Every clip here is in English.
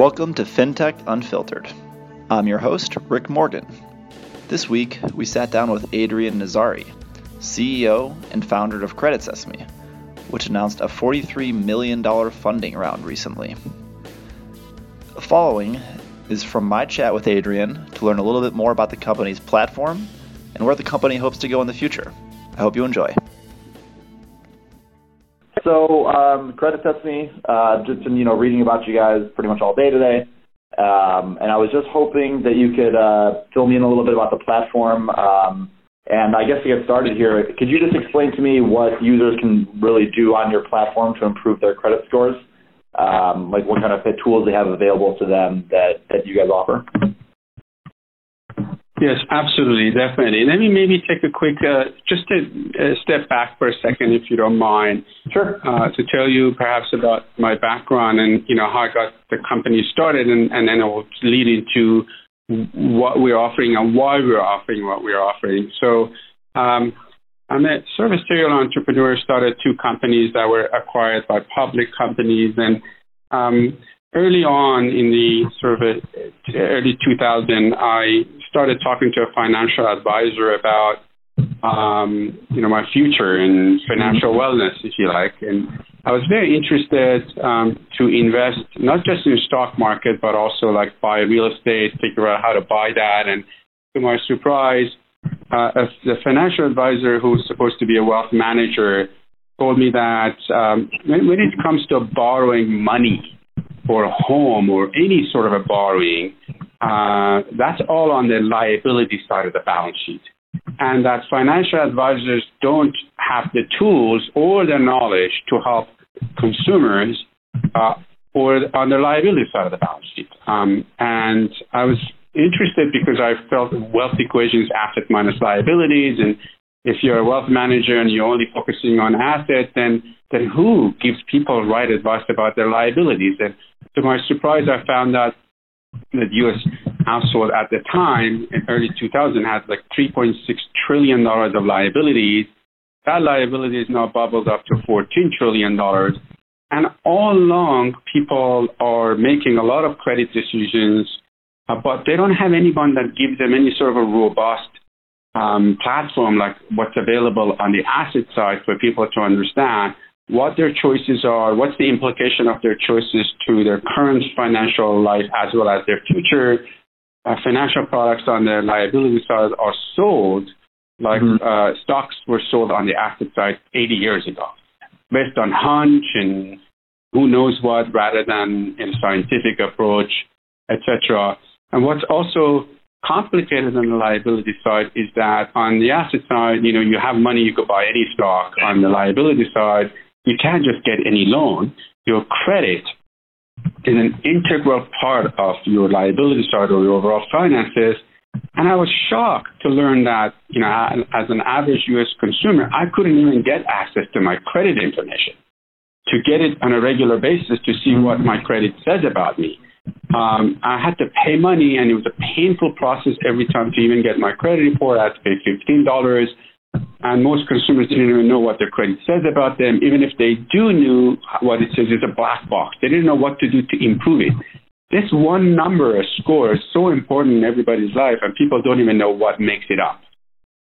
Welcome to FinTech Unfiltered. I'm your host, Rick Morgan. This week, we sat down with Adrian Nazari, CEO and founder of Credit Sesame, which announced a $43 million funding round recently. The following is from my chat with Adrian to learn a little bit more about the company's platform and where the company hopes to go in the future. I hope you enjoy. So, um, Credit Sesame, uh, just been, you know, reading about you guys pretty much all day today. Um, and I was just hoping that you could uh, fill me in a little bit about the platform. Um, and I guess to get started here, could you just explain to me what users can really do on your platform to improve their credit scores? Um, like what kind of tools they have available to them that, that you guys offer? Yes, absolutely, definitely. Let me maybe take a quick, uh, just a, a, step back for a second, if you don't mind. Sure. Uh, to tell you perhaps about my background and you know how I got the company started, and, and then it will lead into what we're offering and why we're offering what we're offering. So, um, I'm a a serial entrepreneur. Started two companies that were acquired by public companies, and um, early on in the sort of early 2000, I started talking to a financial advisor about um, you know my future and financial wellness, if you like, and I was very interested um, to invest not just in the stock market, but also like buy real estate, figure out how to buy that, and to my surprise, uh, the financial advisor who was supposed to be a wealth manager told me that um, when, when it comes to borrowing money for a home or any sort of a borrowing, uh, that's all on the liability side of the balance sheet. And that financial advisors don't have the tools or the knowledge to help consumers uh, or on the liability side of the balance sheet. Um, and I was interested because I felt wealth equations asset minus liabilities and if you're a wealth manager and you're only focusing on assets, then then who gives people right advice about their liabilities? And to my surprise, I found that the U.S. household at the time, in early 2000, had like 3.6 trillion dollars of liabilities. That liability is now bubbled up to 14 trillion dollars. And all along, people are making a lot of credit decisions, uh, but they don't have anyone that gives them any sort of a robust um, platform like what's available on the asset side for people to understand what their choices are, what's the implication of their choices to their current financial life as well as their future. Uh, financial products on the liability side are sold like mm-hmm. uh, stocks were sold on the asset side 80 years ago, based on hunch and who knows what, rather than a scientific approach, etc. And what's also complicated on the liability side is that on the asset side, you know, you have money, you could buy any stock. On the liability side, you can't just get any loan. Your credit is an integral part of your liability side or your overall finances. And I was shocked to learn that, you know, as an average US consumer, I couldn't even get access to my credit information to get it on a regular basis to see what my credit says about me. Um, I had to pay money, and it was a painful process every time to even get my credit report. I had to pay fifteen dollars, and most consumers didn't even know what their credit says about them. Even if they do knew what it says, it's a black box. They didn't know what to do to improve it. This one number, a score, is so important in everybody's life, and people don't even know what makes it up.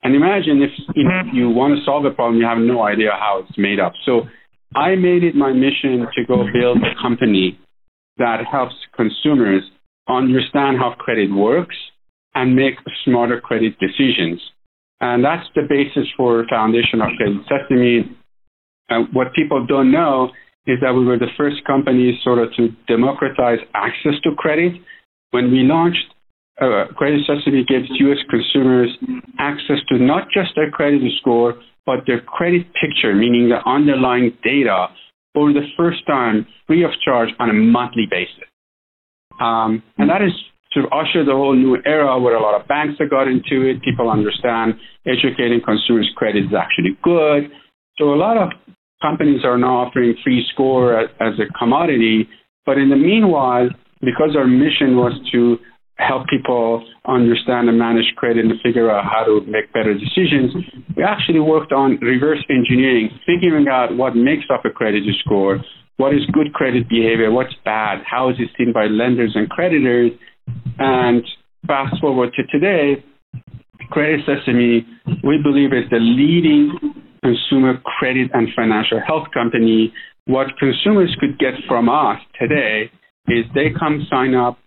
And imagine if know, you want to solve a problem, you have no idea how it's made up. So I made it my mission to go build a company that helps consumers understand how credit works and make smarter credit decisions. And that's the basis for foundation of Credit Sesame. And what people don't know is that we were the first company sort of to democratize access to credit. When we launched, uh, Credit Sesame gives U.S. consumers access to not just their credit score, but their credit picture, meaning the underlying data for the first time free of charge on a monthly basis. Um, and that is to usher the whole new era where a lot of banks have got into it. People understand educating consumers credit is actually good. So a lot of companies are now offering free score as, as a commodity. But in the meanwhile, because our mission was to help people understand and manage credit and figure out how to make better decisions, we actually worked on reverse engineering, figuring out what makes up a credit score, what is good credit behavior, what's bad, how is it seen by lenders and creditors, and fast forward to today, Credit Sesame, we believe is the leading consumer credit and financial health company. What consumers could get from us today is they come sign up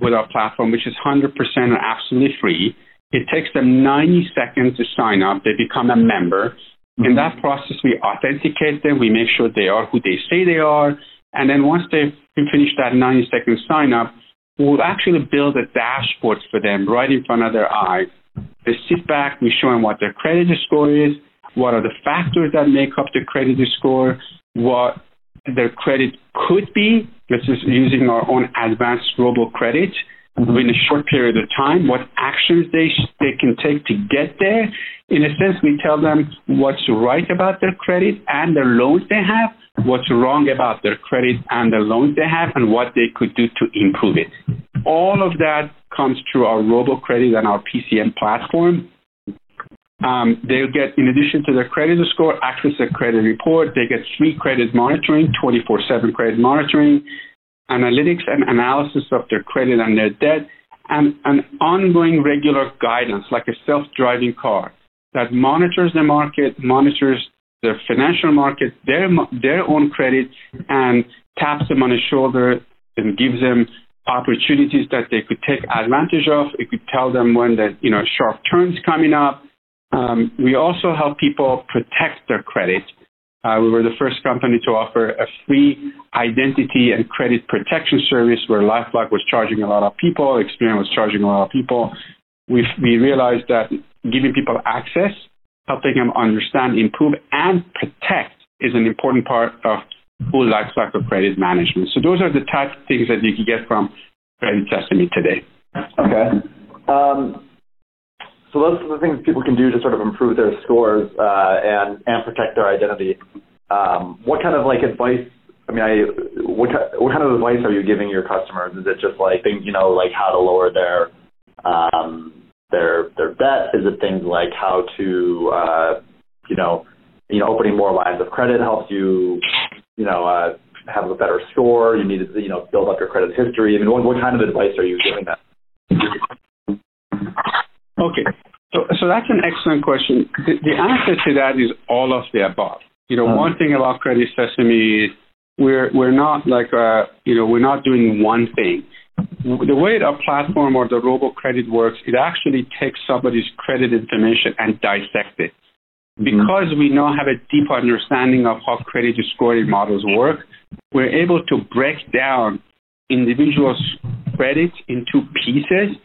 with our platform, which is 100% and absolutely free. It takes them 90 seconds to sign up. They become a member. In mm-hmm. that process, we authenticate them. We make sure they are who they say they are. And then once they finish that 90 second sign up, we'll actually build a dashboard for them right in front of their eyes. They sit back, we show them what their credit score is, what are the factors that make up the credit score, what their credit could be, this is using our own advanced robo credit. In a short period of time, what actions they, they can take to get there. In a sense, we tell them what's right about their credit and the loans they have, what's wrong about their credit and the loans they have, and what they could do to improve it. All of that comes through our robo credit and our PCM platform. Um, they'll get, in addition to their credit score, access to credit report. They get free credit monitoring, 24/7 credit monitoring, analytics and analysis of their credit and their debt, and an ongoing regular guidance, like a self-driving car, that monitors the market, monitors the financial market, their their own credit, and taps them on the shoulder and gives them opportunities that they could take advantage of. It could tell them when the you know sharp turns coming up um, we also help people protect their credit. Uh, we were the first company to offer a free identity and credit protection service where LifeLock was charging a lot of people, Experian was charging a lot of people. we we realized that giving people access, helping them understand, improve, and protect is an important part of full lifecycle credit management. So those are the type of things that you can get from Credit Sesame today. Okay. Um, so those are the things people can do to sort of improve their scores uh, and and protect their identity. Um, what kind of like advice? I mean, I what what kind of advice are you giving your customers? Is it just like things you know, like how to lower their um, their their debt? Is it things like how to uh, you know you know opening more lines of credit helps you you know uh, have a better score? You need to you know build up your credit history. I mean, what what kind of advice are you giving them? Okay. So, so that's an excellent question. The, the answer to that is all of the above. You know, uh-huh. one thing about Credit Sesame is we're we're not like uh you know we're not doing one thing. The way our platform or the robo credit works, it actually takes somebody's credit information and dissects it. Mm-hmm. Because we now have a deep understanding of how credit scoring models work, we're able to break down individuals' credit into pieces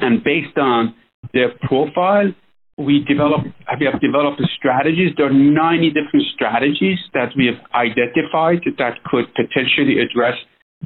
and based on their profile, we develop have developed strategies. There are 90 different strategies that we have identified that could potentially address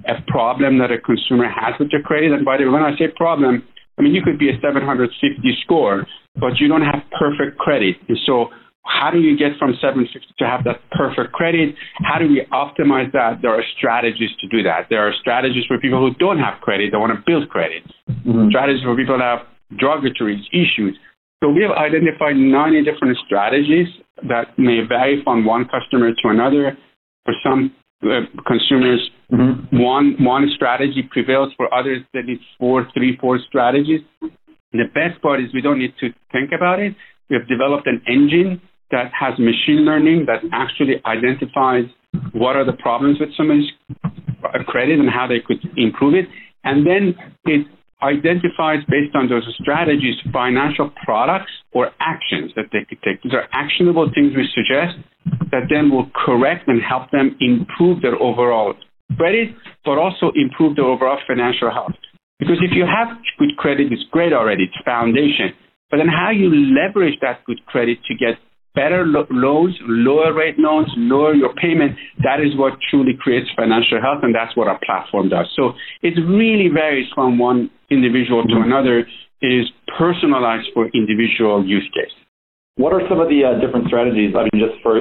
a problem that a consumer has with their credit. And by the way, when I say problem, I mean you could be a 750 score, but you don't have perfect credit. And so how do you get from 750 to have that perfect credit? How do we optimize that? There are strategies to do that. There are strategies for people who don't have credit, they want to build credit. Mm-hmm. Strategies for people that have derogatory issues. So we have identified 90 different strategies that may vary from one customer to another. For some uh, consumers, mm-hmm. one one strategy prevails. For others, they need four, three, four strategies. And the best part is we don't need to think about it. We have developed an engine that has machine learning that actually identifies what are the problems with somebody's credit and how they could improve it. And then it identifies based on those strategies financial products or actions that they could take. These are actionable things we suggest that then will correct and help them improve their overall credit, but also improve their overall financial health. Because if you have good credit, it's great already, it's foundation. But then how you leverage that good credit to get better lo- loans, lower rate loans, lower your payment. That is what truly creates financial health, and that's what our platform does. So it really varies from one individual to mm-hmm. another. It is personalized for individual use case. What are some of the uh, different strategies? I mean, just for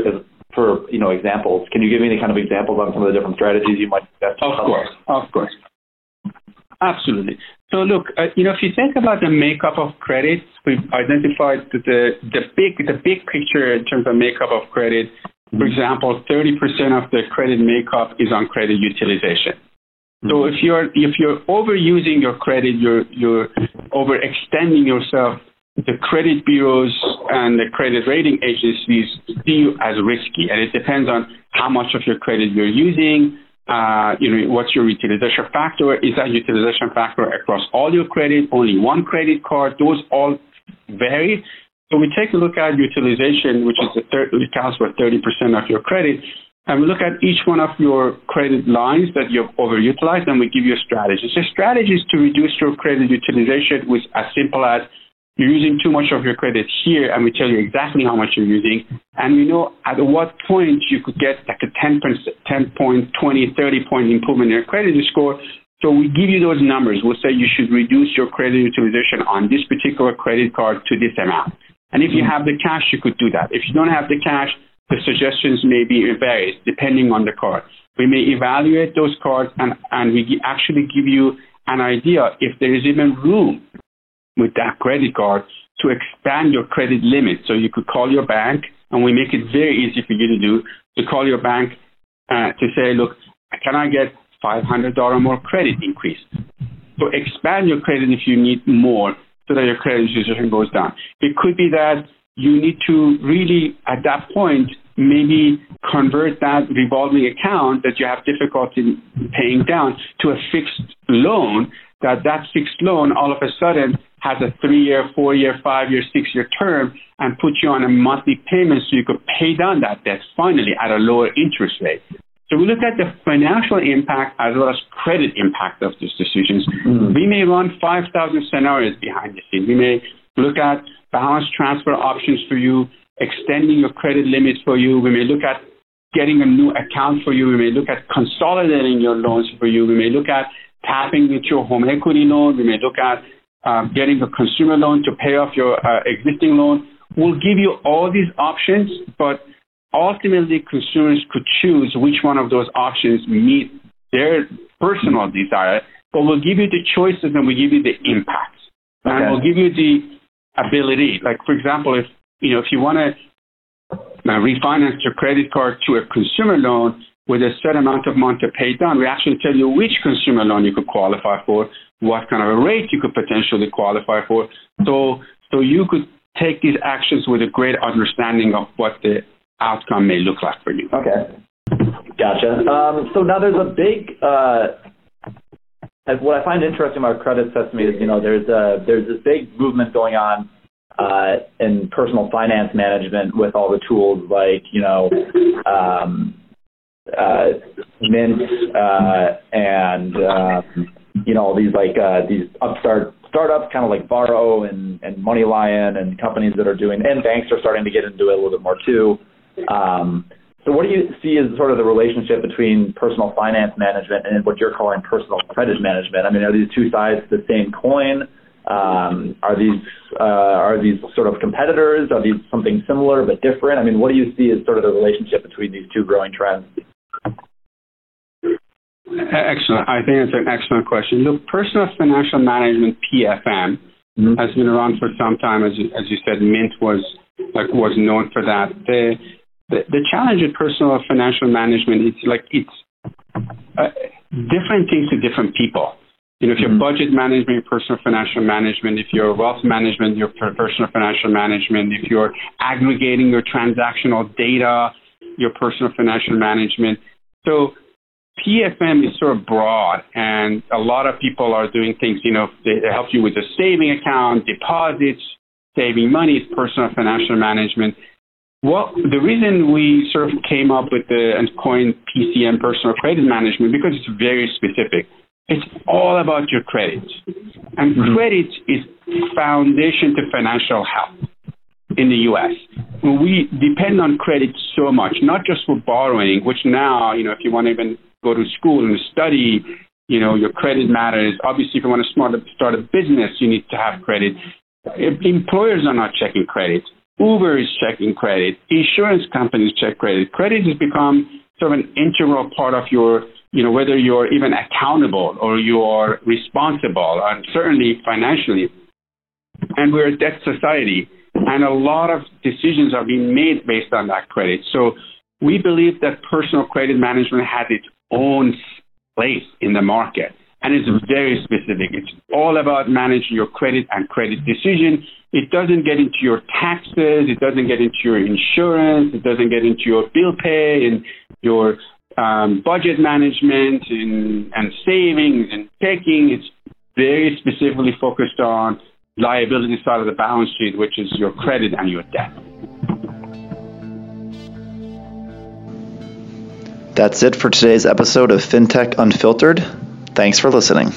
for you know examples, can you give me any kind of examples on some of the different strategies you might? Of course, of course. Absolutely. So look, uh, you know, if you think about the makeup of credit, we've identified the the big the big picture in terms of makeup of credit For example, 30% of the credit makeup is on credit utilization. So if you're if you're overusing your credit, you're you're overextending yourself. The credit bureaus and the credit rating agencies see you as risky, and it depends on how much of your credit you're using. Uh, you know, what's your utilization factor? Is that utilization factor across all your credit? Only one credit card? Those all vary. So we take a look at utilization, which is the third, accounts for 30% of your credit, and we look at each one of your credit lines that you've overutilized, and we give you a strategy. So strategy is to reduce your credit utilization with as simple as you're using too much of your credit here, and we tell you exactly how much you're using, and we know at what point you could get like a 10, 10 point, 20, 30 point improvement in your credit score. So we give you those numbers. We'll say you should reduce your credit utilization on this particular credit card to this amount. And if you mm-hmm. have the cash, you could do that. If you don't have the cash, the suggestions may be varied depending on the card. We may evaluate those cards and, and we actually give you an idea if there is even room with that credit card to expand your credit limit. So you could call your bank, and we make it very easy for you to do, to call your bank uh, to say, look, can I get $500 more credit increase? So expand your credit if you need more so that your credit utilization goes down. It could be that you need to really, at that point, maybe convert that revolving account that you have difficulty paying down to a fixed loan, that that fixed loan all of a sudden has a three-year, four-year, five-year, six-year term and put you on a monthly payment so you could pay down that debt finally at a lower interest rate. So we look at the financial impact as well as credit impact of these decisions. Mm-hmm. We may run 5,000 scenarios behind the scenes. We may look at balance transfer options for you, extending your credit limits for you. We may look at getting a new account for you. We may look at consolidating your loans for you. We may look at tapping into your home equity loan. We may look at um, getting a consumer loan to pay off your uh, existing loan. We'll give you all these options, but ultimately consumers could choose which one of those options meet their personal desire. But we'll give you the choices and we'll give you the impacts. Okay. And we'll give you the ability. Like, for example, if you know if you want to uh, refinance your credit card to a consumer loan with a certain amount of money to pay down, we actually tell you which consumer loan you could qualify for, what kind of a rate you could potentially qualify for. So, so you could take these actions with a great understanding of what the outcome may look like for you. Okay. Gotcha. Um, so now there's a big uh, what I find interesting about Credit Sesame is, you know, there's a there's this big movement going on uh, in personal finance management with all the tools like, you know, um, uh, Mint uh, and uh, you know all these like uh, these upstart startups, kind of like Borrow and and MoneyLion and companies that are doing, and banks are starting to get into it a little bit more too. Um, so what do you see as sort of the relationship between personal finance management and what you're calling personal credit management? I mean, are these two sides the same coin? Um, are these uh, are these sort of competitors? Are these something similar but different? I mean, what do you see as sort of the relationship between these two growing trends? Excellent. I think it's an excellent question. The personal financial management (PFM) mm-hmm. has been around for some time. As you, as you said, Mint was like was known for that. The the, the challenge with personal financial management is like it's uh, different things to different people. You know, if you're mm-hmm. budget management, your personal financial management, if you're wealth management, your personal financial management, if you're aggregating your transactional data, your personal financial management. So PFM is sort of broad, and a lot of people are doing things. You know, they, help you with a saving account, deposits, saving money, personal financial management. Well, the reason we sort of came up with the and coined PCM personal credit management because it's very specific. It's all about your credit. And mm-hmm. credit is foundation to financial health in the US. We depend on credit so much, not just for borrowing, which now, you know, if you want to even go to school and study, you know, your credit matters. Obviously, if you want to start a, start a business, you need to have credit. Employers are not checking credit. Uber is checking credit. Insurance companies check credit. Credit has become sort of an integral part of your, you know, whether you're even accountable or you're responsible, and certainly financially. And we're a debt society, and a lot of decisions are being made based on that credit. So we believe that personal credit management has its own place in the market. And it's very specific. It's all about managing your credit and credit decision. It doesn't get into your taxes. It doesn't get into your insurance. It doesn't get into your bill pay and your um, budget management and, and savings and checking. It's very specifically focused on liability side of the balance sheet, which is your credit and your debt. That's it for today's episode of FinTech Unfiltered. Thanks for listening.